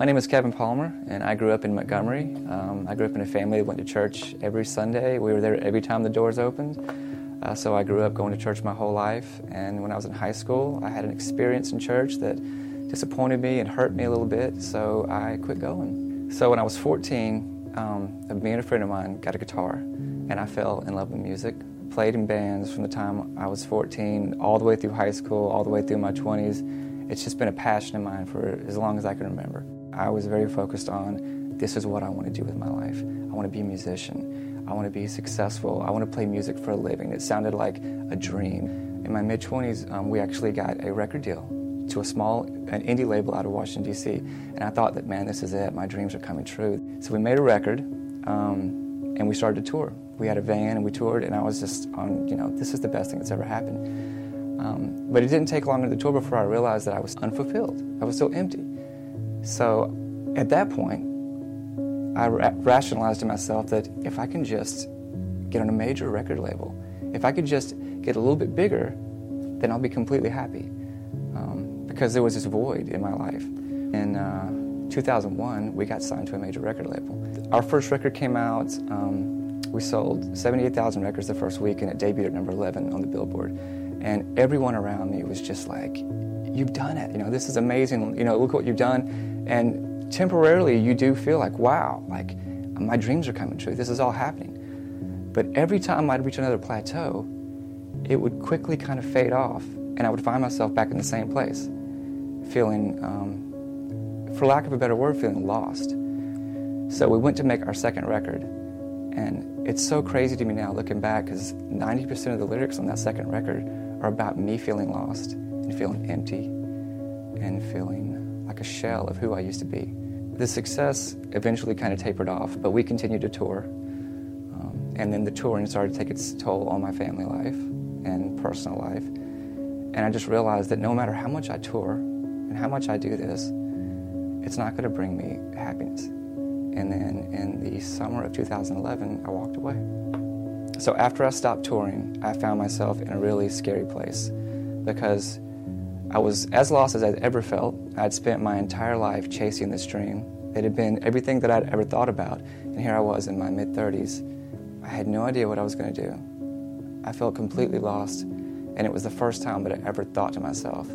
My name is Kevin Palmer, and I grew up in Montgomery. Um, I grew up in a family that went to church every Sunday. We were there every time the doors opened. Uh, so I grew up going to church my whole life. And when I was in high school, I had an experience in church that disappointed me and hurt me a little bit, so I quit going. So when I was 14, um, me and a friend of mine got a guitar, and I fell in love with music. Played in bands from the time I was 14 all the way through high school, all the way through my 20s. It's just been a passion of mine for as long as I can remember. I was very focused on this is what I want to do with my life. I want to be a musician. I want to be successful. I want to play music for a living. It sounded like a dream. In my mid 20s, um, we actually got a record deal to a small an indie label out of Washington D.C. And I thought that man, this is it. My dreams are coming true. So we made a record, um, and we started to tour. We had a van and we toured, and I was just on. You know, this is the best thing that's ever happened. Um, but it didn't take long into the tour before I realized that I was unfulfilled. I was so empty. So at that point, I ra- rationalized to myself that if I can just get on a major record label, if I could just get a little bit bigger, then I'll be completely happy. Um, because there was this void in my life. In uh, 2001, we got signed to a major record label. Our first record came out. Um, we sold 78,000 records the first week, and it debuted at number 11 on the Billboard. And everyone around me was just like, "You've done it! You know, this is amazing! You know, look what you've done!" And temporarily, you do feel like, "Wow! Like my dreams are coming true. This is all happening." But every time I'd reach another plateau, it would quickly kind of fade off, and I would find myself back in the same place, feeling, um, for lack of a better word, feeling lost. So we went to make our second record, and it's so crazy to me now looking back because 90% of the lyrics on that second record are about me feeling lost and feeling empty and feeling like a shell of who I used to be. The success eventually kind of tapered off, but we continued to tour. Um, and then the touring started to take its toll on my family life and personal life. And I just realized that no matter how much I tour and how much I do this, it's not going to bring me happiness. And then in the summer of 2011, I walked away. So after I stopped touring, I found myself in a really scary place because I was as lost as I'd ever felt. I'd spent my entire life chasing this dream. It had been everything that I'd ever thought about. And here I was in my mid 30s. I had no idea what I was going to do. I felt completely lost. And it was the first time that I ever thought to myself,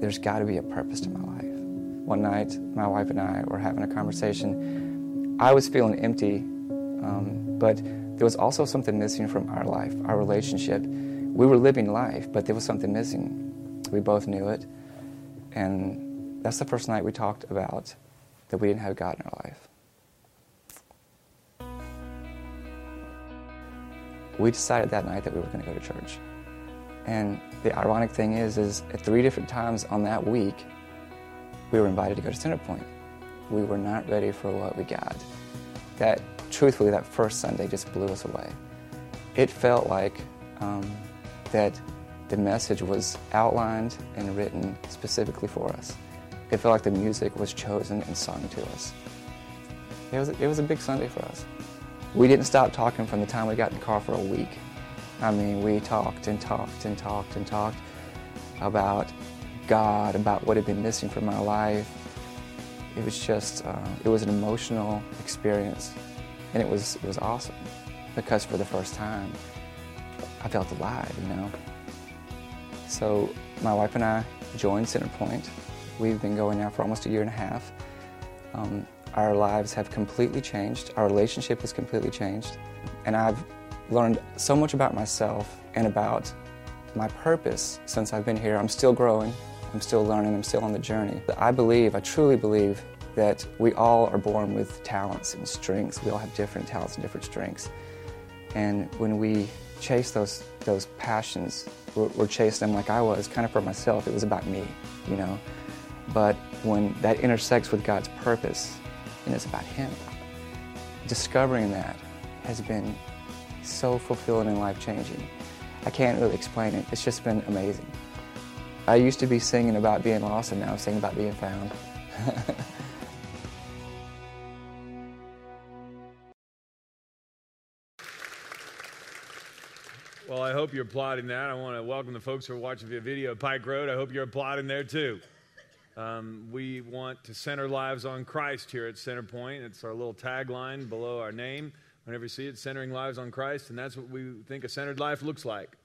there's got to be a purpose to my life. One night, my wife and I were having a conversation. I was feeling empty, um, but there was also something missing from our life, our relationship. We were living life, but there was something missing. We both knew it. And that's the first night we talked about that we didn't have God in our life. We decided that night that we were going to go to church. And the ironic thing is, is at three different times on that week, we were invited to go to Centerpoint. We were not ready for what we got. That, truthfully, that first Sunday just blew us away. It felt like um, that the message was outlined and written specifically for us. It felt like the music was chosen and sung to us. It was, it was a big Sunday for us. We didn't stop talking from the time we got in the car for a week. I mean, we talked and talked and talked and talked about God, about what had been missing from my life. It was just, uh, it was an emotional experience. And it was, it was awesome because for the first time, I felt alive, you know. So my wife and I joined Centerpoint. We've been going now for almost a year and a half. Um, our lives have completely changed. Our relationship has completely changed. And I've learned so much about myself and about my purpose since I've been here. I'm still growing, I'm still learning, I'm still on the journey. But I believe, I truly believe, that we all are born with talents and strengths. We all have different talents and different strengths. And when we chase those, those passions, we're, we're chasing them like I was, kind of for myself. It was about me, you know. But when that intersects with God's purpose, and it's about Him, discovering that has been so fulfilling and life changing. I can't really explain it. It's just been amazing. I used to be singing about being lost, and now I'm singing about being found. Well, I hope you're applauding that. I want to welcome the folks who are watching via video at Pike Road. I hope you're applauding there too. Um, we want to center lives on Christ here at Centerpoint. It's our little tagline below our name. Whenever you see it, centering lives on Christ, and that's what we think a centered life looks like.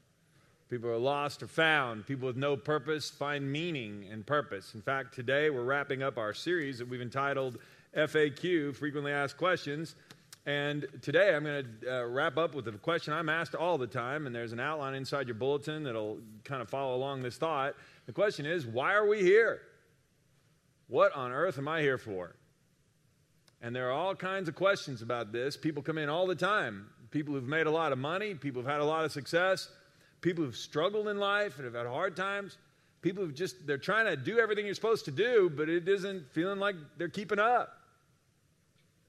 People are lost or found. People with no purpose find meaning and purpose. In fact, today we're wrapping up our series that we've entitled FAQ, Frequently Asked Questions. And today I'm going to uh, wrap up with a question I'm asked all the time, and there's an outline inside your bulletin that'll kind of follow along this thought. The question is, why are we here? What on earth am I here for? And there are all kinds of questions about this. People come in all the time. People who've made a lot of money, people who've had a lot of success, people who've struggled in life and have had hard times, people who've just, they're trying to do everything you're supposed to do, but it isn't feeling like they're keeping up.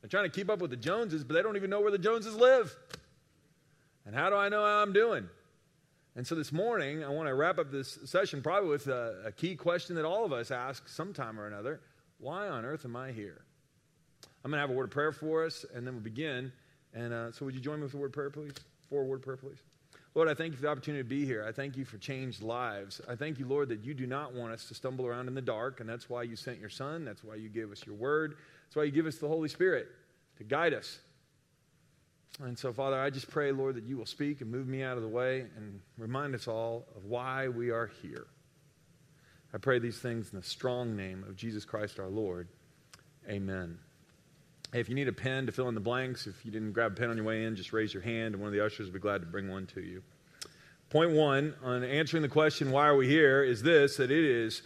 They're trying to keep up with the Joneses, but they don't even know where the Joneses live. And how do I know how I'm doing? And so this morning, I want to wrap up this session probably with a, a, key question that all of us ask sometime or another Why on earth am I here? I'm going to have a word of prayer for us, and then we'll begin. And uh, so, would you join me with a word of prayer, please? For a word of prayer, please. Lord, I thank you for the opportunity to be here. I thank you for changed lives. I thank you, Lord, that you do not want us to stumble around in the dark, and that's why you sent your Son. That's why you gave us your word. That's why you give us the Holy Spirit to guide us. And so, Father, I just pray, Lord, that you will speak and move me out of the way and remind us all of why we are here. I pray these things in the strong name of Jesus Christ our Lord. Amen. Hey, if you need a pen to fill in the blanks, if you didn't grab a pen on your way in, just raise your hand and one of the ushers will be glad to bring one to you. Point one on answering the question, why are we here, is this that it is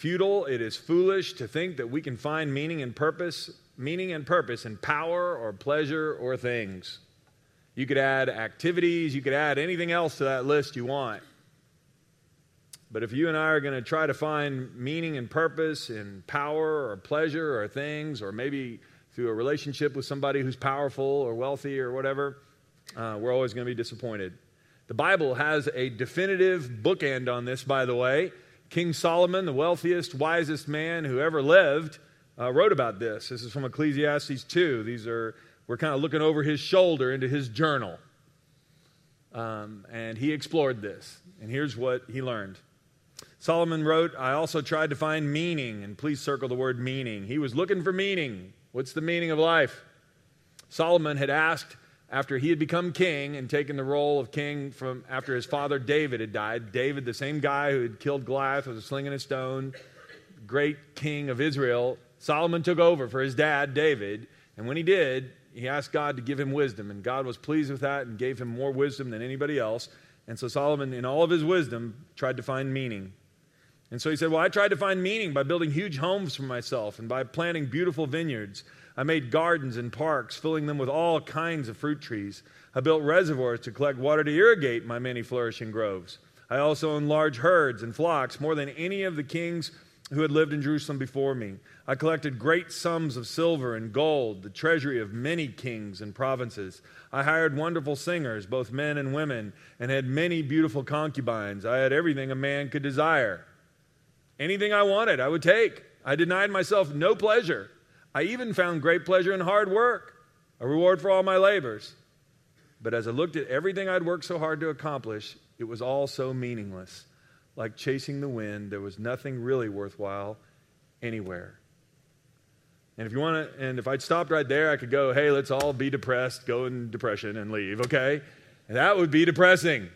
futile, it is foolish to think that we can find meaning and purpose, meaning and purpose in power or pleasure or things. You could add activities, you could add anything else to that list you want. But if you and I are going to try to find meaning and purpose in power or pleasure or things, or maybe through a relationship with somebody who's powerful or wealthy or whatever, uh, we're always going to be disappointed. The Bible has a definitive bookend on this, by the way. King Solomon, the wealthiest, wisest man who ever lived, uh, wrote about this. This is from Ecclesiastes 2. These are, we're kind of looking over his shoulder into his journal. Um, and he explored this. And here's what he learned. Solomon wrote, I also tried to find meaning, and please circle the word meaning. He was looking for meaning. What's the meaning of life? Solomon had asked after he had become king and taken the role of king from after his father David had died. David, the same guy who had killed Goliath with a sling and a stone, great king of Israel, Solomon took over for his dad David, and when he did, he asked God to give him wisdom, and God was pleased with that and gave him more wisdom than anybody else. And so Solomon, in all of his wisdom, tried to find meaning. And so he said, Well, I tried to find meaning by building huge homes for myself and by planting beautiful vineyards. I made gardens and parks, filling them with all kinds of fruit trees. I built reservoirs to collect water to irrigate my many flourishing groves. I also owned large herds and flocks, more than any of the kings who had lived in Jerusalem before me. I collected great sums of silver and gold, the treasury of many kings and provinces. I hired wonderful singers, both men and women, and had many beautiful concubines. I had everything a man could desire. Anything I wanted, I would take. I denied myself no pleasure. I even found great pleasure in hard work, a reward for all my labors. But as I looked at everything I'd worked so hard to accomplish, it was all so meaningless. Like chasing the wind, there was nothing really worthwhile anywhere. And if you want to, and if I'd stopped right there, I could go, hey, let's all be depressed, go in depression and leave, okay? And that would be depressing.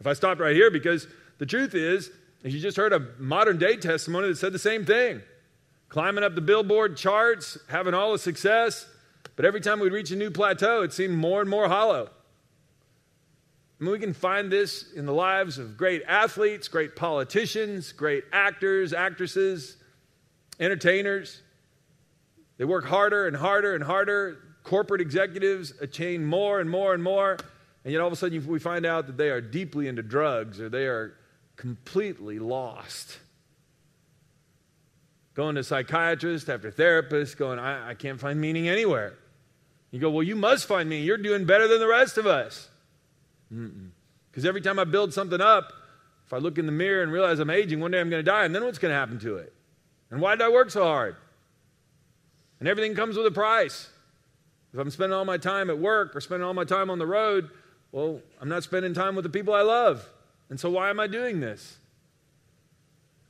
If I stopped right here, because the truth is, as you just heard a modern day testimony that said the same thing climbing up the billboard charts, having all the success, but every time we'd reach a new plateau, it seemed more and more hollow. I mean, we can find this in the lives of great athletes, great politicians, great actors, actresses, entertainers. They work harder and harder and harder. Corporate executives attain more and more and more. And yet all of a sudden we find out that they are deeply into drugs or they are completely lost going to psychiatrist after therapist, going, I, I can't find meaning anywhere. You go, Well, you must find meaning. You're doing better than the rest of us. Because every time I build something up, if I look in the mirror and realize I'm aging, one day I'm going to die, and then what's going to happen to it? And why did I work so hard? And everything comes with a price. If I'm spending all my time at work or spending all my time on the road, well, I'm not spending time with the people I love. And so why am I doing this?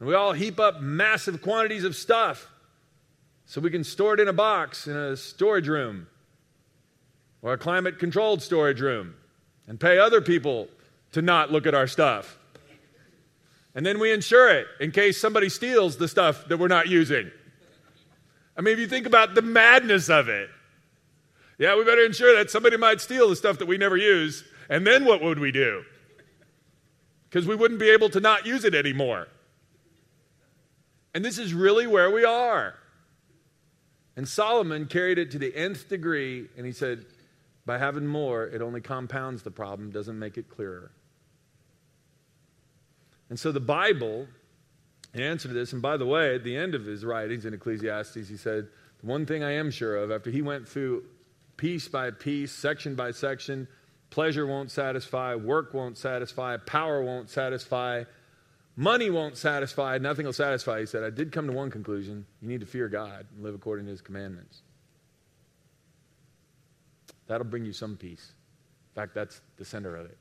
And we all heap up massive quantities of stuff so we can store it in a box in a storage room or a climate controlled storage room and pay other people to not look at our stuff. And then we insure it in case somebody steals the stuff that we're not using. I mean, if you think about the madness of it, yeah, we better insure that somebody might steal the stuff that we never use. And then what would we do? Because we wouldn't be able to not use it anymore. And this is really where we are. And Solomon carried it to the nth degree, and he said, by having more, it only compounds the problem, doesn't make it clearer. And so the Bible, in answer to this, and by the way, at the end of his writings in Ecclesiastes, he said, The one thing I am sure of, after he went through piece by piece, section by section, pleasure won't satisfy, work won't satisfy, power won't satisfy, money won't satisfy, nothing will satisfy. He said, I did come to one conclusion you need to fear God and live according to his commandments. That'll bring you some peace. In fact, that's the center of it.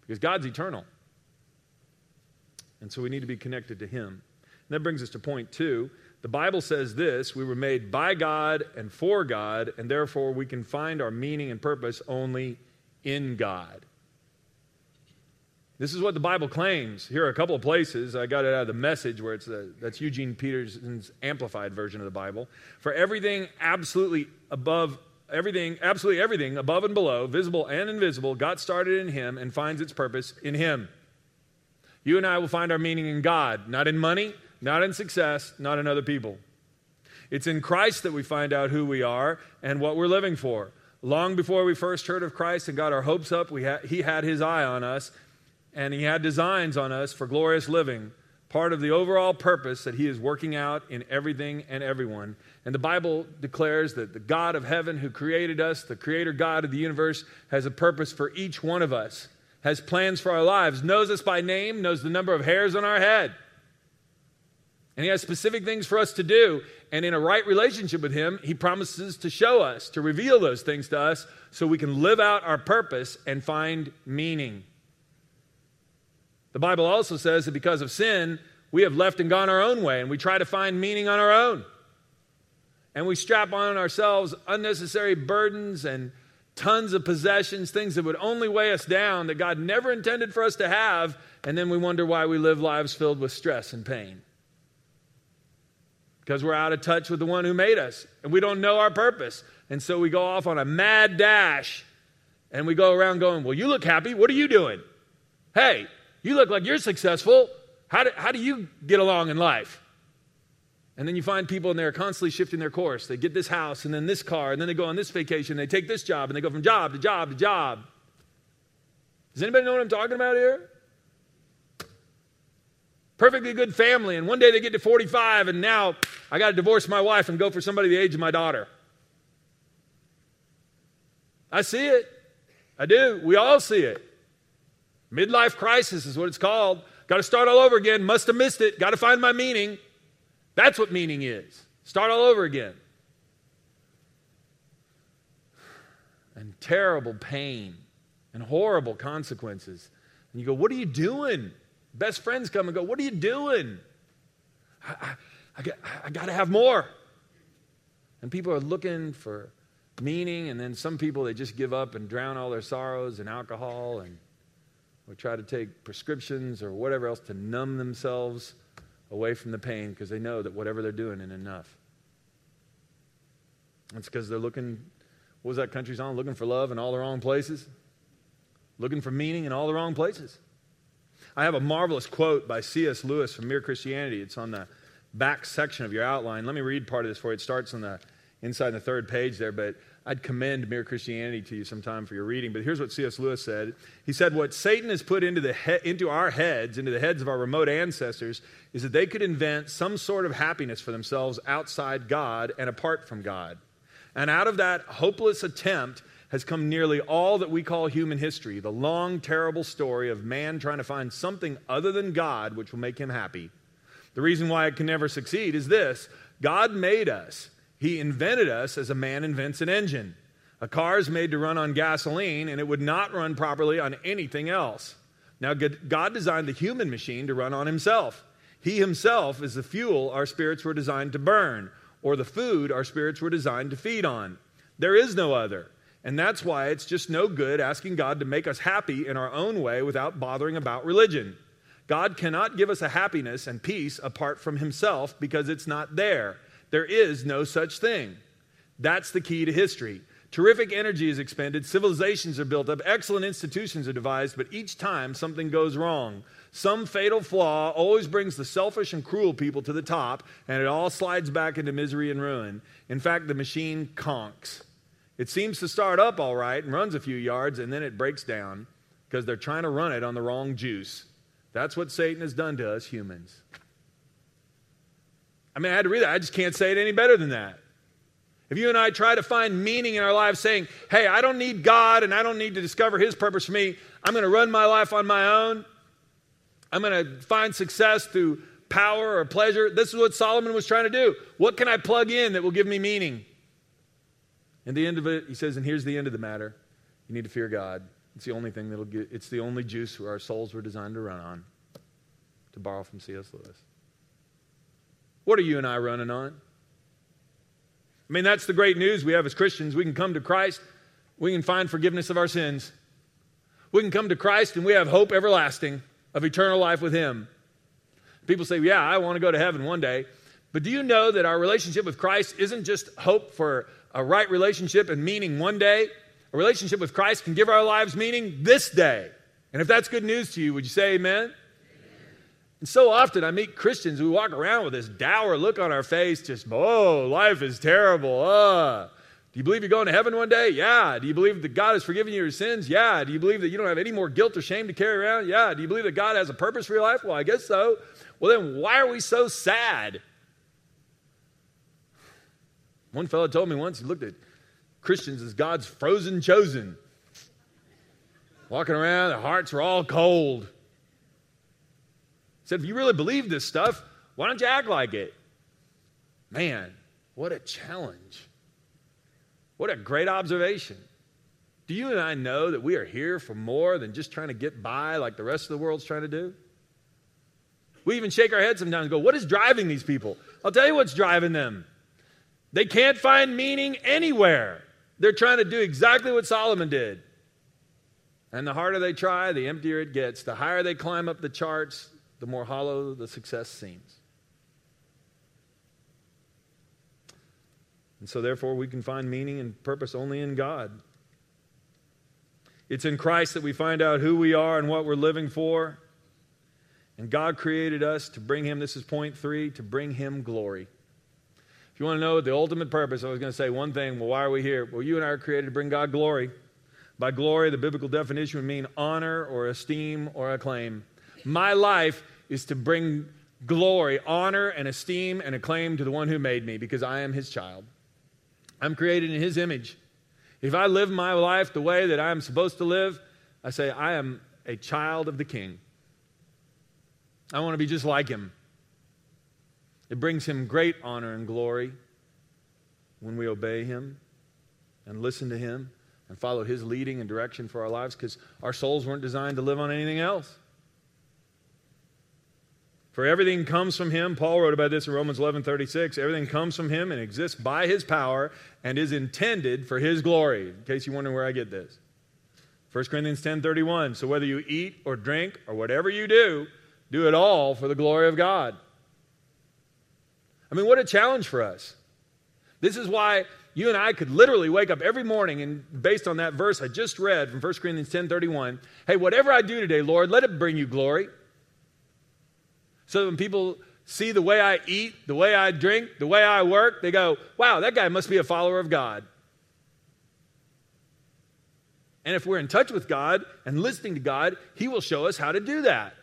Because God's eternal. And so we need to be connected to Him. And that brings us to point two. The Bible says this we were made by God and for God, and therefore we can find our meaning and purpose only in God. This is what the Bible claims. Here are a couple of places. I got it out of the message where it's a, that's Eugene Peterson's amplified version of the Bible. For everything absolutely above everything, absolutely everything above and below, visible and invisible, got started in Him and finds its purpose in Him. You and I will find our meaning in God, not in money, not in success, not in other people. It's in Christ that we find out who we are and what we're living for. Long before we first heard of Christ and got our hopes up, ha- He had His eye on us and He had designs on us for glorious living, part of the overall purpose that He is working out in everything and everyone. And the Bible declares that the God of heaven who created us, the creator God of the universe, has a purpose for each one of us has plans for our lives, knows us by name, knows the number of hairs on our head. And He has specific things for us to do. And in a right relationship with Him, He promises to show us, to reveal those things to us, so we can live out our purpose and find meaning. The Bible also says that because of sin, we have left and gone our own way, and we try to find meaning on our own. And we strap on ourselves unnecessary burdens and tons of possessions, things that would only weigh us down, that God never intended for us to have, and then we wonder why we live lives filled with stress and pain. Because we're out of touch with the one who made us, and we don't know our purpose. And so we go off on a mad dash, and we go around going, Well, you look happy. What are you doing? Hey, you look like you're successful. How do, how do you get along in life? And then you find people and they're constantly shifting their course. They get this house and then this car, and then they go on this vacation, they take this job, and they go from job to job to job. Does anybody know what I'm talking about here? Perfectly good family, and one day they get to 45, and now I got to divorce my wife and go for somebody the age of my daughter. I see it. I do. We all see it. Midlife crisis is what it's called. Got to start all over again. Must have missed it. Got to find my meaning. That's what meaning is. Start all over again. And terrible pain and horrible consequences. And you go, What are you doing? Best friends come and go, What are you doing? I, I, I, got, I got to have more. And people are looking for meaning, and then some people, they just give up and drown all their sorrows in alcohol and or try to take prescriptions or whatever else to numb themselves away from the pain because they know that whatever they're doing isn't enough. It's because they're looking, what was that country's on? Looking for love in all the wrong places, looking for meaning in all the wrong places. I have a marvelous quote by C.S. Lewis from Mere Christianity. It's on the back section of your outline. Let me read part of this for you. It starts on the inside the third page there, but I'd commend Mere Christianity to you sometime for your reading. But here's what C.S. Lewis said. He said, What Satan has put into, the he- into our heads, into the heads of our remote ancestors, is that they could invent some sort of happiness for themselves outside God and apart from God. And out of that hopeless attempt has come nearly all that we call human history the long, terrible story of man trying to find something other than God which will make him happy. The reason why it can never succeed is this God made us he invented us as a man invents an engine. A car is made to run on gasoline, and it would not run properly on anything else. Now, God designed the human machine to run on himself. He himself is the fuel our spirits were designed to burn, or the food our spirits were designed to feed on. There is no other. And that's why it's just no good asking God to make us happy in our own way without bothering about religion. God cannot give us a happiness and peace apart from Himself because it's not there. There is no such thing. That's the key to history. Terrific energy is expended, civilizations are built up, excellent institutions are devised, but each time something goes wrong. Some fatal flaw always brings the selfish and cruel people to the top, and it all slides back into misery and ruin. In fact, the machine conks. It seems to start up all right and runs a few yards, and then it breaks down because they're trying to run it on the wrong juice. That's what Satan has done to us humans. I mean, I had to read that. I just can't say it any better than that. If you and I try to find meaning in our lives saying, hey, I don't need God and I don't need to discover His purpose for me, I'm going to run my life on my own, I'm going to find success through power or pleasure. This is what Solomon was trying to do. What can I plug in that will give me meaning? And the end of it, he says, and here's the end of the matter you need to fear God. It's the only thing that'll get, it's the only juice our souls were designed to run on, to borrow from C.S. Lewis. What are you and I running on? I mean, that's the great news we have as Christians. We can come to Christ, we can find forgiveness of our sins. We can come to Christ and we have hope everlasting of eternal life with Him. People say, Yeah, I want to go to heaven one day. But do you know that our relationship with Christ isn't just hope for a right relationship and meaning one day? A relationship with Christ can give our lives meaning this day. And if that's good news to you, would you say amen? And so often I meet Christians who walk around with this dour look on our face, just, oh, life is terrible. Uh. Do you believe you're going to heaven one day? Yeah. Do you believe that God has forgiven you your sins? Yeah. Do you believe that you don't have any more guilt or shame to carry around? Yeah. Do you believe that God has a purpose for your life? Well, I guess so. Well, then why are we so sad? One fellow told me once he looked at Christians as God's frozen chosen. Walking around, their hearts are all cold said, if you really believe this stuff, why don't you act like it? Man, what a challenge. What a great observation. Do you and I know that we are here for more than just trying to get by like the rest of the world's trying to do? We even shake our heads sometimes and go, What is driving these people? I'll tell you what's driving them. They can't find meaning anywhere. They're trying to do exactly what Solomon did. And the harder they try, the emptier it gets. The higher they climb up the charts, the more hollow the success seems. And so, therefore, we can find meaning and purpose only in God. It's in Christ that we find out who we are and what we're living for. And God created us to bring Him, this is point three, to bring Him glory. If you want to know the ultimate purpose, I was going to say one thing. Well, why are we here? Well, you and I are created to bring God glory. By glory, the biblical definition would mean honor or esteem or acclaim. My life is to bring glory, honor, and esteem and acclaim to the one who made me because I am his child. I'm created in his image. If I live my life the way that I'm supposed to live, I say, I am a child of the king. I want to be just like him. It brings him great honor and glory when we obey him and listen to him and follow his leading and direction for our lives because our souls weren't designed to live on anything else. For everything comes from him. Paul wrote about this in Romans 11 36. Everything comes from him and exists by his power and is intended for his glory. In case you wonder where I get this. 1 Corinthians 10 31. So whether you eat or drink or whatever you do, do it all for the glory of God. I mean, what a challenge for us. This is why you and I could literally wake up every morning and based on that verse I just read from 1 Corinthians 10 31, hey, whatever I do today, Lord, let it bring you glory. So when people see the way I eat, the way I drink, the way I work, they go, wow, that guy must be a follower of God. And if we're in touch with God and listening to God, He will show us how to do that.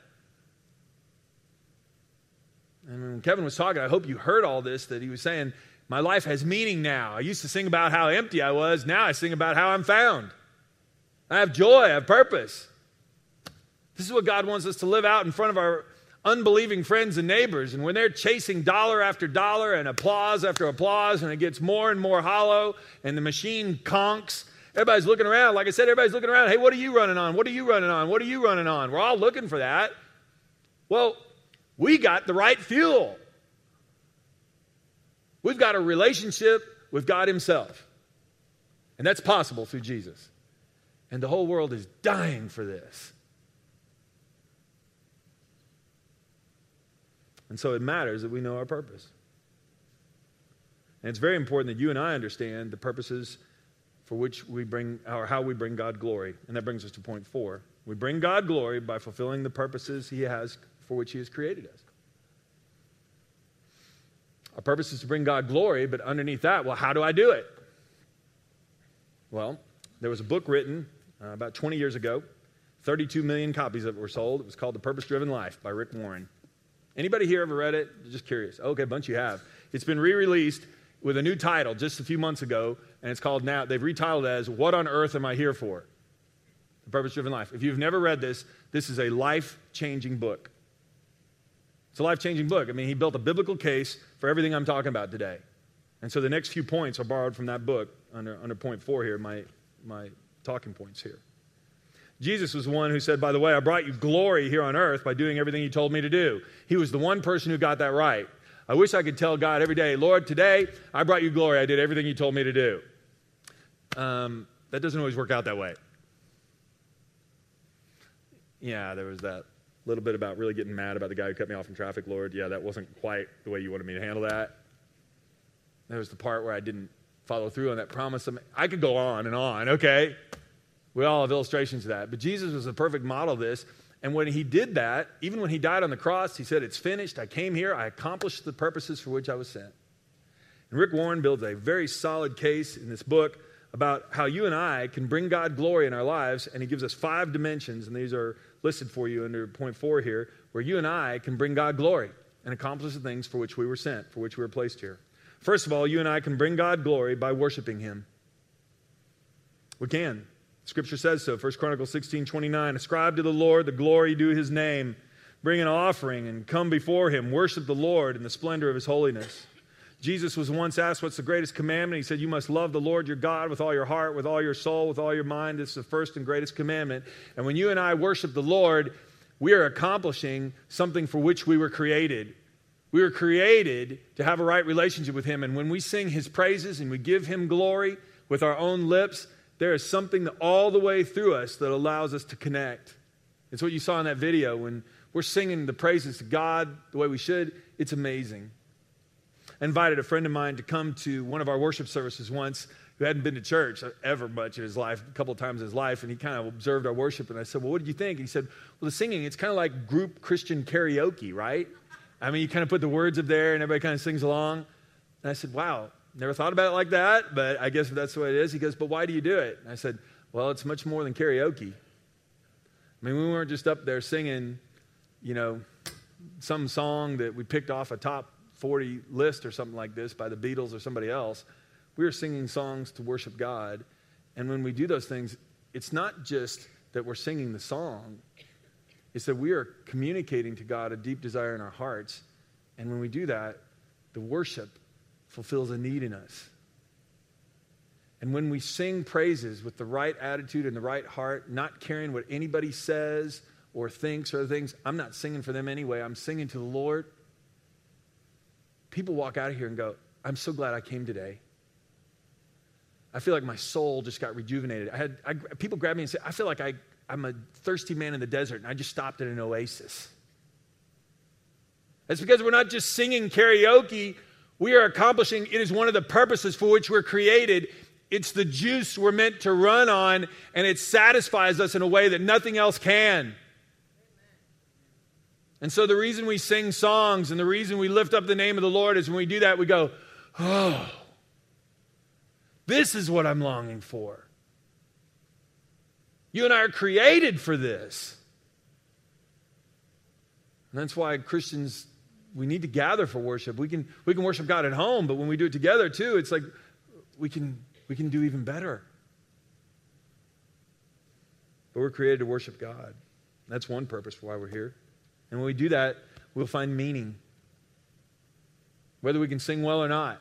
And when Kevin was talking, I hope you heard all this that he was saying, My life has meaning now. I used to sing about how empty I was. Now I sing about how I'm found. I have joy, I have purpose. This is what God wants us to live out in front of our unbelieving friends and neighbors. And when they're chasing dollar after dollar and applause after applause, and it gets more and more hollow, and the machine conks, Everybody's looking around. Like I said, everybody's looking around. Hey, what are you running on? What are you running on? What are you running on? We're all looking for that. Well, we got the right fuel. We've got a relationship with God Himself. And that's possible through Jesus. And the whole world is dying for this. And so it matters that we know our purpose. And it's very important that you and I understand the purposes for which we bring, or how we bring God glory. And that brings us to point four. We bring God glory by fulfilling the purposes He has for which He has created us. Our purpose is to bring God glory, but underneath that, well, how do I do it? Well, there was a book written uh, about 20 years ago. 32 million copies of it were sold. It was called The Purpose Driven Life by Rick Warren. Anybody here ever read it? Just curious. Okay, a bunch you have. It's been re-released with a new title just a few months ago, and it's called now, they've retitled it as What on Earth Am I Here For? The Purpose Driven Life. If you've never read this, this is a life changing book. It's a life changing book. I mean, he built a biblical case for everything I'm talking about today. And so the next few points are borrowed from that book under, under point four here, my, my talking points here. Jesus was the one who said, By the way, I brought you glory here on earth by doing everything you told me to do. He was the one person who got that right. I wish I could tell God every day, Lord, today I brought you glory. I did everything you told me to do. Um, that doesn't always work out that way. Yeah, there was that little bit about really getting mad about the guy who cut me off in traffic, Lord. Yeah, that wasn't quite the way you wanted me to handle that. There was the part where I didn't follow through on that promise. I could go on and on, okay? We all have illustrations of that. But Jesus was the perfect model of this. And when he did that, even when he died on the cross, he said, It's finished. I came here. I accomplished the purposes for which I was sent. And Rick Warren builds a very solid case in this book about how you and I can bring God glory in our lives. And he gives us five dimensions, and these are listed for you under point four here, where you and I can bring God glory and accomplish the things for which we were sent, for which we were placed here. First of all, you and I can bring God glory by worshiping him. We can. Scripture says so. 1 Chronicles 16 29. Ascribe to the Lord the glory due his name. Bring an offering and come before him. Worship the Lord in the splendor of his holiness. Jesus was once asked, What's the greatest commandment? He said, You must love the Lord your God with all your heart, with all your soul, with all your mind. This is the first and greatest commandment. And when you and I worship the Lord, we are accomplishing something for which we were created. We were created to have a right relationship with Him. And when we sing His praises and we give Him glory with our own lips, there is something all the way through us that allows us to connect. It's what you saw in that video when we're singing the praises to God the way we should. It's amazing. I invited a friend of mine to come to one of our worship services once who hadn't been to church ever much in his life, a couple of times in his life, and he kind of observed our worship. And I said, Well, what did you think? And he said, Well, the singing, it's kind of like group Christian karaoke, right? I mean, you kind of put the words up there and everybody kind of sings along. And I said, Wow, Never thought about it like that, but I guess that's the way it is. He goes, But why do you do it? And I said, Well, it's much more than karaoke. I mean, we weren't just up there singing, you know, some song that we picked off a top 40 list or something like this by the Beatles or somebody else. We were singing songs to worship God. And when we do those things, it's not just that we're singing the song, it's that we are communicating to God a deep desire in our hearts. And when we do that, the worship fulfills a need in us. And when we sing praises with the right attitude and the right heart, not caring what anybody says or thinks or things, I'm not singing for them anyway. I'm singing to the Lord. People walk out of here and go, I'm so glad I came today. I feel like my soul just got rejuvenated. I had I, people grab me and say, I feel like I, I'm a thirsty man in the desert and I just stopped at an oasis. That's because we're not just singing karaoke we are accomplishing, it is one of the purposes for which we're created. It's the juice we're meant to run on, and it satisfies us in a way that nothing else can. And so, the reason we sing songs and the reason we lift up the name of the Lord is when we do that, we go, Oh, this is what I'm longing for. You and I are created for this. And that's why Christians we need to gather for worship. We can, we can worship God at home, but when we do it together too, it's like we can, we can do even better. But we're created to worship God. That's one purpose for why we're here. And when we do that, we'll find meaning. Whether we can sing well or not,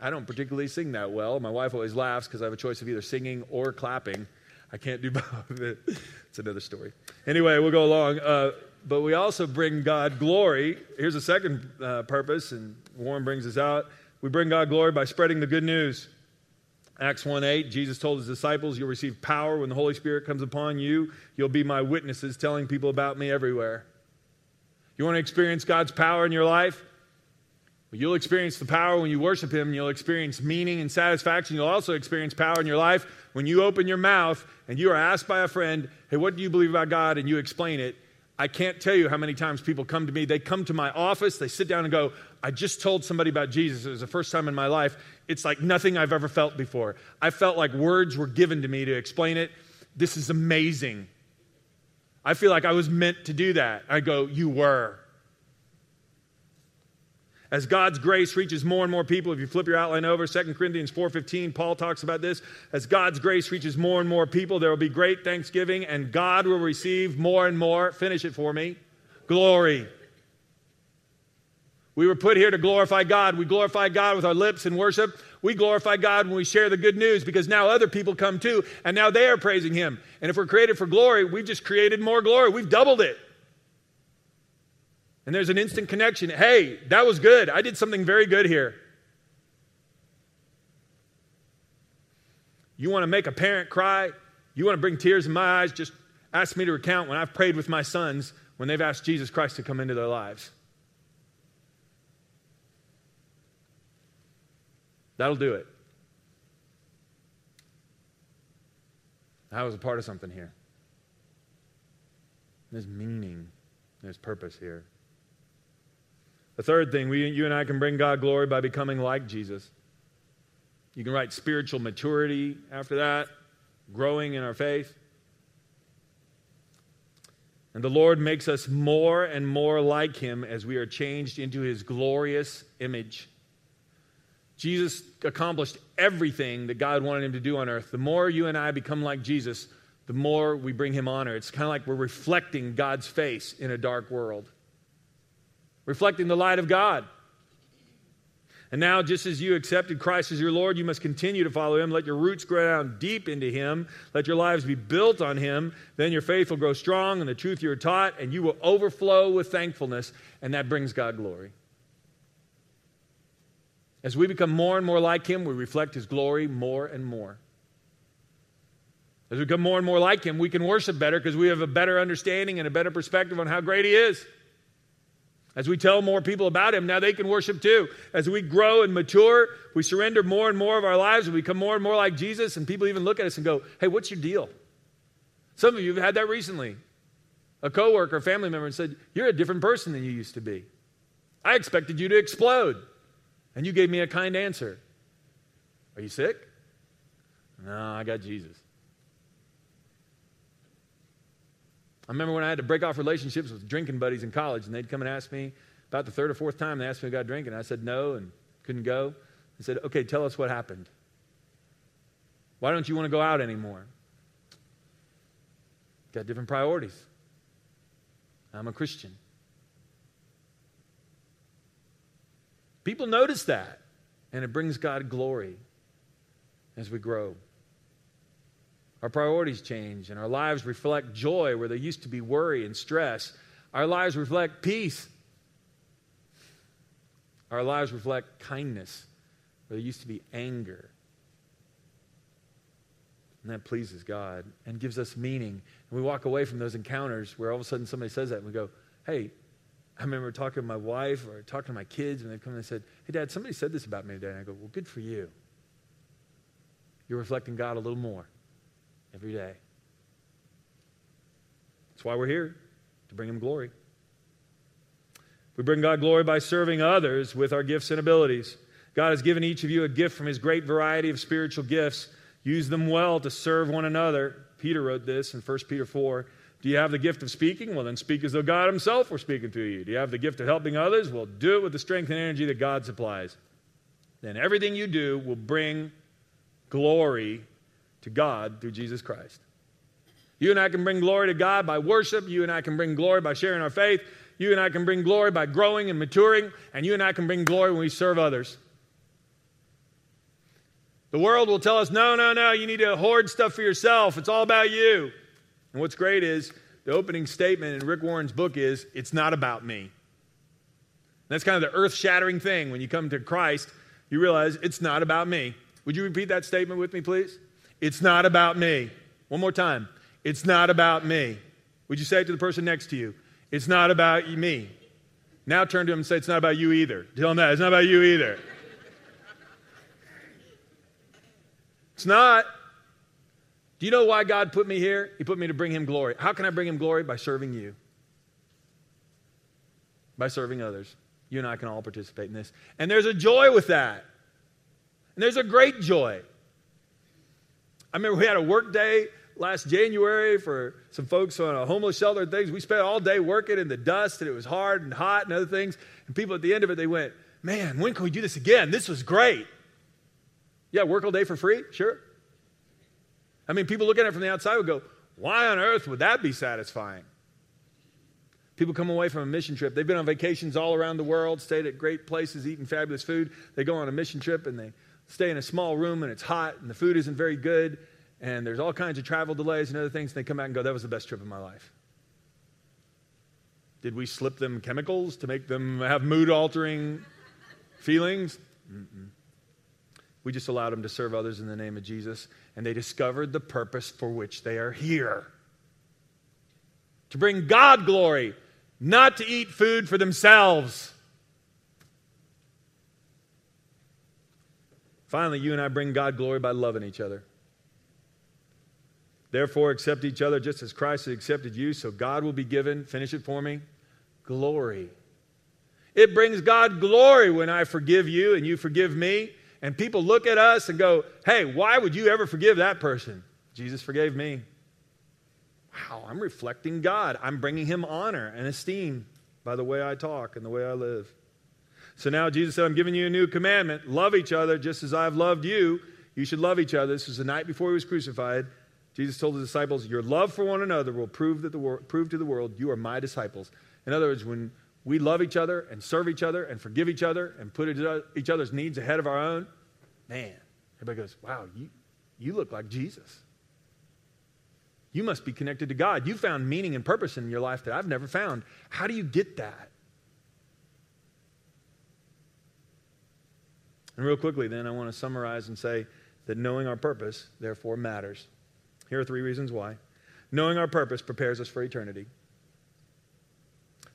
I don't particularly sing that well. My wife always laughs because I have a choice of either singing or clapping. I can't do both. it's another story. Anyway, we'll go along. Uh, but we also bring God glory. Here's a second uh, purpose, and Warren brings us out. We bring God glory by spreading the good news. Acts 1 8, Jesus told his disciples, You'll receive power when the Holy Spirit comes upon you. You'll be my witnesses, telling people about me everywhere. You want to experience God's power in your life? Well, you'll experience the power when you worship Him. You'll experience meaning and satisfaction. You'll also experience power in your life when you open your mouth and you are asked by a friend, Hey, what do you believe about God? And you explain it. I can't tell you how many times people come to me. They come to my office, they sit down and go, I just told somebody about Jesus. It was the first time in my life. It's like nothing I've ever felt before. I felt like words were given to me to explain it. This is amazing. I feel like I was meant to do that. I go, You were. As God's grace reaches more and more people, if you flip your outline over, 2 Corinthians 4:15, Paul talks about this. As God's grace reaches more and more people, there will be great thanksgiving, and God will receive more and more, finish it for me, glory. We were put here to glorify God. We glorify God with our lips in worship. We glorify God when we share the good news because now other people come too, and now they are praising Him. And if we're created for glory, we've just created more glory. We've doubled it. And there's an instant connection. Hey, that was good. I did something very good here. You want to make a parent cry? You want to bring tears in my eyes? Just ask me to recount when I've prayed with my sons when they've asked Jesus Christ to come into their lives. That'll do it. I was a part of something here. There's meaning, there's purpose here. The third thing, we, you and I can bring God glory by becoming like Jesus. You can write spiritual maturity after that, growing in our faith. And the Lord makes us more and more like Him as we are changed into His glorious image. Jesus accomplished everything that God wanted Him to do on earth. The more you and I become like Jesus, the more we bring Him honor. It's kind of like we're reflecting God's face in a dark world reflecting the light of God. And now, just as you accepted Christ as your Lord, you must continue to follow Him. Let your roots grow down deep into Him. Let your lives be built on Him. Then your faith will grow strong and the truth you're taught, and you will overflow with thankfulness, and that brings God glory. As we become more and more like Him, we reflect His glory more and more. As we become more and more like Him, we can worship better because we have a better understanding and a better perspective on how great He is. As we tell more people about Him, now they can worship too. As we grow and mature, we surrender more and more of our lives, we become more and more like Jesus, and people even look at us and go, Hey, what's your deal? Some of you have had that recently. A coworker, a family member, said, You're a different person than you used to be. I expected you to explode. And you gave me a kind answer. Are you sick? No, I got Jesus. I remember when I had to break off relationships with drinking buddies in college, and they'd come and ask me about the third or fourth time they asked me if I about drinking. I said no and couldn't go. They said, okay, tell us what happened. Why don't you want to go out anymore? Got different priorities. I'm a Christian. People notice that, and it brings God glory as we grow. Our priorities change, and our lives reflect joy where there used to be worry and stress. Our lives reflect peace. Our lives reflect kindness where there used to be anger. And that pleases God and gives us meaning. And we walk away from those encounters where all of a sudden somebody says that and we go, hey, I remember talking to my wife or talking to my kids, and they come and they said, Hey, Dad, somebody said this about me today. And I go, Well, good for you. You're reflecting God a little more every day. That's why we're here, to bring Him glory. We bring God glory by serving others with our gifts and abilities. God has given each of you a gift from His great variety of spiritual gifts. Use them well to serve one another. Peter wrote this in 1 Peter 4. Do you have the gift of speaking? Well, then speak as though God Himself were speaking to you. Do you have the gift of helping others? Well, do it with the strength and energy that God supplies. Then everything you do will bring glory to God through Jesus Christ. You and I can bring glory to God by worship. You and I can bring glory by sharing our faith. You and I can bring glory by growing and maturing. And you and I can bring glory when we serve others. The world will tell us, no, no, no, you need to hoard stuff for yourself. It's all about you. And what's great is the opening statement in Rick Warren's book is, it's not about me. That's kind of the earth shattering thing. When you come to Christ, you realize it's not about me. Would you repeat that statement with me, please? It's not about me. One more time. It's not about me. Would you say it to the person next to you? It's not about me. Now turn to him and say, It's not about you either. Tell him that. It's not about you either. It's not. Do you know why God put me here? He put me to bring him glory. How can I bring him glory? By serving you, by serving others. You and I can all participate in this. And there's a joy with that. And there's a great joy. I remember we had a work day last January for some folks on a homeless shelter and things. We spent all day working in the dust and it was hard and hot and other things. And people at the end of it, they went, Man, when can we do this again? This was great. Yeah, work all day for free? Sure. I mean, people looking at it from the outside would go, Why on earth would that be satisfying? People come away from a mission trip. They've been on vacations all around the world, stayed at great places, eating fabulous food. They go on a mission trip and they stay in a small room and it's hot and the food isn't very good and there's all kinds of travel delays and other things. And they come back and go, That was the best trip of my life. Did we slip them chemicals to make them have mood altering feelings? Mm-mm. We just allowed them to serve others in the name of Jesus, and they discovered the purpose for which they are here to bring God glory, not to eat food for themselves. Finally, you and I bring God glory by loving each other. Therefore, accept each other just as Christ has accepted you, so God will be given, finish it for me, glory. It brings God glory when I forgive you and you forgive me. And people look at us and go, hey, why would you ever forgive that person? Jesus forgave me wow, I'm reflecting God. I'm bringing him honor and esteem by the way I talk and the way I live. So now Jesus said, I'm giving you a new commandment love each other just as I've loved you. You should love each other. This was the night before he was crucified. Jesus told the disciples, Your love for one another will prove, that the wor- prove to the world you are my disciples. In other words, when we love each other and serve each other and forgive each other and put each other's needs ahead of our own, man, everybody goes, Wow, you, you look like Jesus. You must be connected to God. You found meaning and purpose in your life that I've never found. How do you get that? And real quickly, then, I want to summarize and say that knowing our purpose, therefore, matters. Here are three reasons why. Knowing our purpose prepares us for eternity.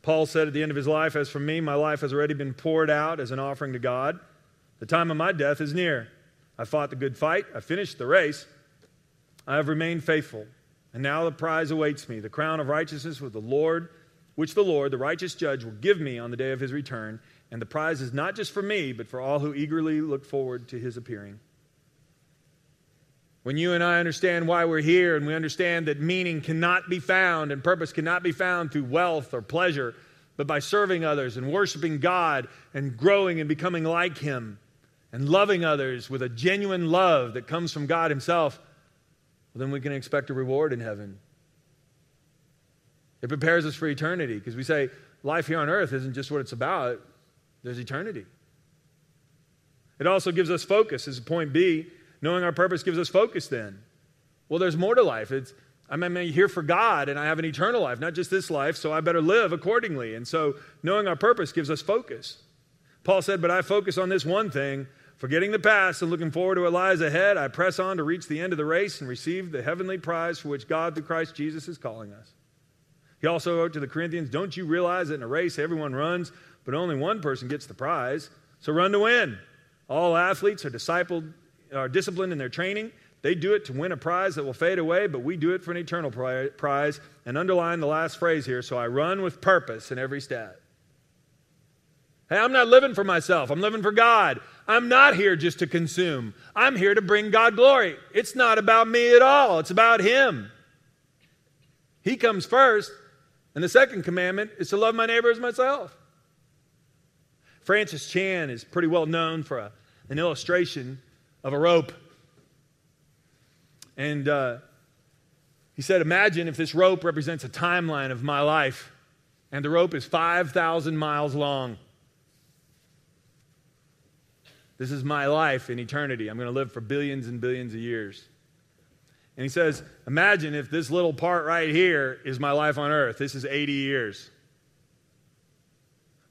Paul said at the end of his life, As for me, my life has already been poured out as an offering to God. The time of my death is near. I fought the good fight, I finished the race, I have remained faithful. And now the prize awaits me, the crown of righteousness with the Lord, which the Lord, the righteous judge, will give me on the day of his return. And the prize is not just for me, but for all who eagerly look forward to his appearing. When you and I understand why we're here and we understand that meaning cannot be found and purpose cannot be found through wealth or pleasure, but by serving others and worshiping God and growing and becoming like him and loving others with a genuine love that comes from God himself, well, then we can expect a reward in heaven. It prepares us for eternity because we say life here on earth isn't just what it's about, there's eternity. It also gives us focus, is point B. Knowing our purpose gives us focus then. Well, there's more to life. It's, I'm here for God and I have an eternal life, not just this life, so I better live accordingly. And so knowing our purpose gives us focus. Paul said, But I focus on this one thing Forgetting the past and looking forward to what lies ahead, I press on to reach the end of the race and receive the heavenly prize for which God, through Christ Jesus, is calling us. He also wrote to the Corinthians Don't you realize that in a race everyone runs, but only one person gets the prize? So run to win. All athletes are, discipled, are disciplined in their training. They do it to win a prize that will fade away, but we do it for an eternal prize. And underline the last phrase here so I run with purpose in every step. Hey, I'm not living for myself, I'm living for God. I'm not here just to consume. I'm here to bring God glory. It's not about me at all, it's about Him. He comes first. And the second commandment is to love my neighbor as myself. Francis Chan is pretty well known for a, an illustration of a rope. And uh, he said, Imagine if this rope represents a timeline of my life, and the rope is 5,000 miles long. This is my life in eternity. I'm going to live for billions and billions of years. And he says, Imagine if this little part right here is my life on earth. This is 80 years.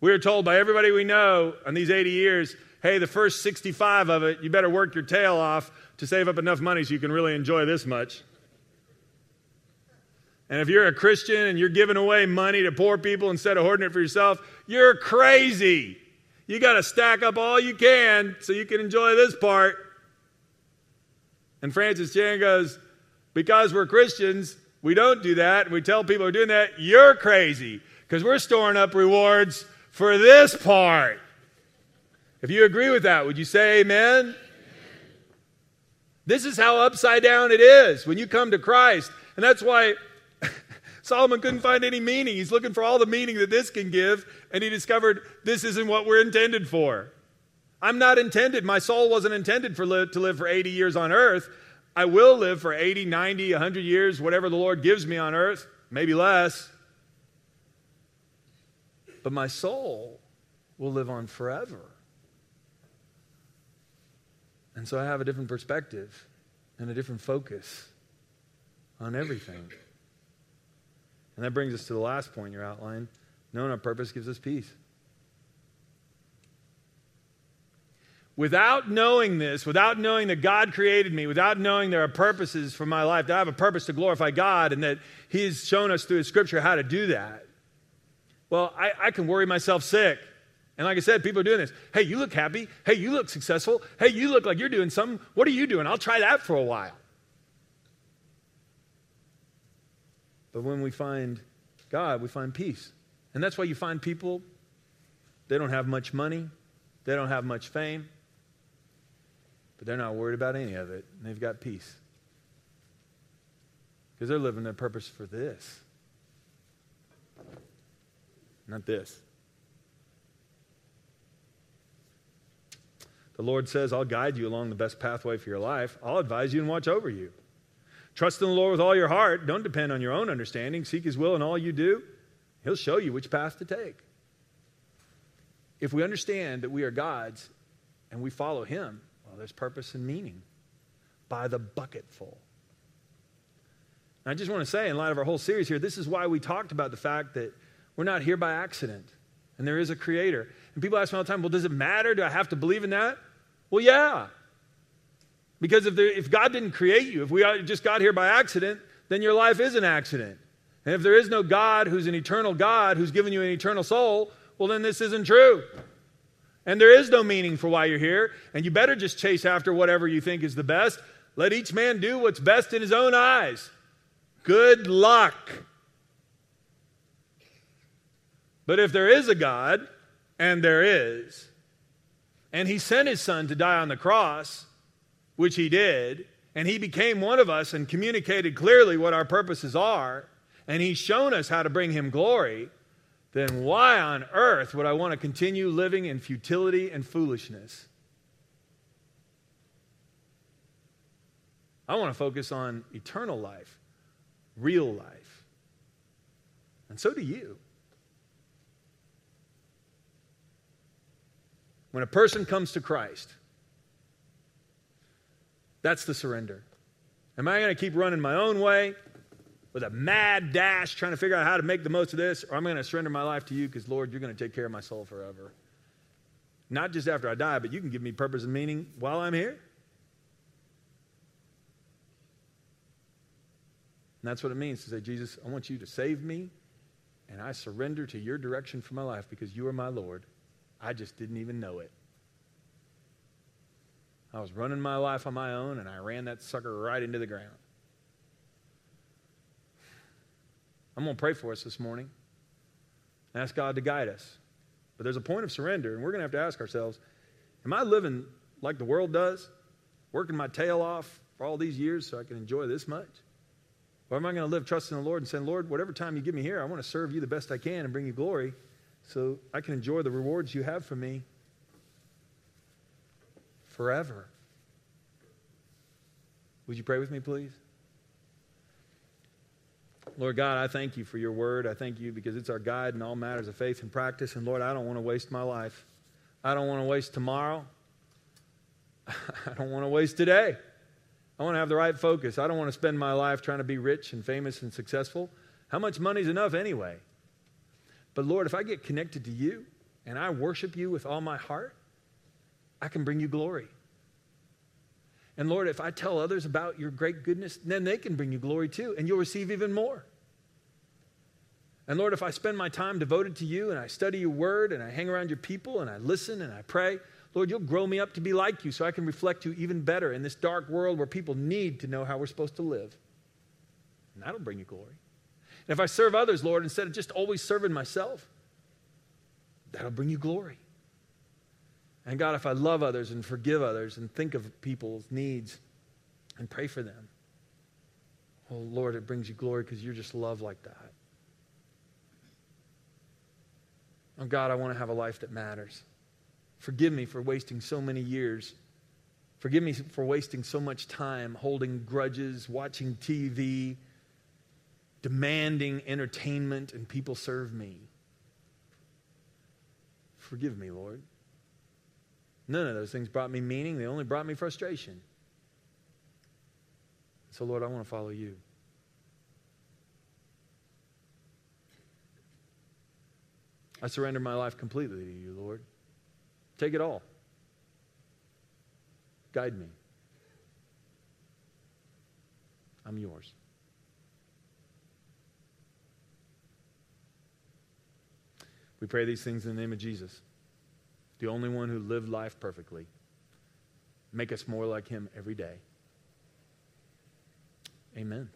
We are told by everybody we know in these 80 years hey, the first 65 of it, you better work your tail off to save up enough money so you can really enjoy this much. And if you're a Christian and you're giving away money to poor people instead of hoarding it for yourself, you're crazy. You got to stack up all you can so you can enjoy this part. And Francis Chan goes, Because we're Christians, we don't do that. And we tell people who are doing that, you're crazy because we're storing up rewards for this part. If you agree with that, would you say amen? This is how upside down it is when you come to Christ. And that's why Solomon couldn't find any meaning. He's looking for all the meaning that this can give, and he discovered this isn't what we're intended for. I'm not intended, my soul wasn't intended for li- to live for 80 years on earth. I will live for 80, 90, 100 years, whatever the Lord gives me on earth, maybe less. But my soul will live on forever. And so I have a different perspective and a different focus on everything. And that brings us to the last point in your outline. Knowing our purpose gives us peace. Without knowing this, without knowing that God created me, without knowing there are purposes for my life, that I have a purpose to glorify God, and that He's shown us through His Scripture how to do that, well, I, I can worry myself sick. And like I said, people are doing this. Hey, you look happy. Hey, you look successful. Hey, you look like you're doing something. What are you doing? I'll try that for a while. But when we find God, we find peace. And that's why you find people, they don't have much money, they don't have much fame, but they're not worried about any of it. And they've got peace. Because they're living their purpose for this, not this. The Lord says, I'll guide you along the best pathway for your life. I'll advise you and watch over you. Trust in the Lord with all your heart. Don't depend on your own understanding. Seek His will in all you do. He'll show you which path to take. If we understand that we are God's and we follow Him, well, there's purpose and meaning by the bucketful. And I just want to say, in light of our whole series here, this is why we talked about the fact that we're not here by accident and there is a creator. And people ask me all the time, well, does it matter? Do I have to believe in that? Well, yeah. Because if, there, if God didn't create you, if we just got here by accident, then your life is an accident. And if there is no God who's an eternal God who's given you an eternal soul, well, then this isn't true. And there is no meaning for why you're here. And you better just chase after whatever you think is the best. Let each man do what's best in his own eyes. Good luck. But if there is a God, and there is, and he sent his son to die on the cross, which he did, and he became one of us and communicated clearly what our purposes are, and he's shown us how to bring him glory, then why on earth would I want to continue living in futility and foolishness? I want to focus on eternal life, real life. And so do you. When a person comes to Christ, that's the surrender. Am I going to keep running my own way with a mad dash trying to figure out how to make the most of this, or am I'm going to surrender my life to you because, Lord, you're going to take care of my soul forever? Not just after I die, but you can give me purpose and meaning while I'm here. And that's what it means to say, Jesus, I want you to save me, and I surrender to your direction for my life because you are my Lord. I just didn't even know it. I was running my life on my own, and I ran that sucker right into the ground. I'm going to pray for us this morning. Ask God to guide us. But there's a point of surrender, and we're going to have to ask ourselves Am I living like the world does? Working my tail off for all these years so I can enjoy this much? Or am I going to live trusting the Lord and saying, Lord, whatever time you give me here, I want to serve you the best I can and bring you glory? So I can enjoy the rewards you have for me forever. Would you pray with me, please? Lord God, I thank you for your word. I thank you because it's our guide in all matters of faith and practice. And Lord, I don't want to waste my life. I don't want to waste tomorrow. I don't want to waste today. I want to have the right focus. I don't want to spend my life trying to be rich and famous and successful. How much money's enough anyway? But Lord, if I get connected to you and I worship you with all my heart, I can bring you glory. And Lord, if I tell others about your great goodness, then they can bring you glory too, and you'll receive even more. And Lord, if I spend my time devoted to you and I study your word and I hang around your people and I listen and I pray, Lord, you'll grow me up to be like you so I can reflect you even better in this dark world where people need to know how we're supposed to live. And that'll bring you glory. And if I serve others, Lord, instead of just always serving myself, that'll bring you glory. And God, if I love others and forgive others and think of people's needs and pray for them, oh Lord, it brings you glory because you're just love like that. Oh God, I want to have a life that matters. Forgive me for wasting so many years. Forgive me for wasting so much time holding grudges, watching TV, demanding entertainment, and people serve me. Forgive me, Lord. None of those things brought me meaning, they only brought me frustration. So, Lord, I want to follow you. I surrender my life completely to you, Lord. Take it all. Guide me. I'm yours. We pray these things in the name of Jesus the only one who lived life perfectly. Make us more like him every day. Amen.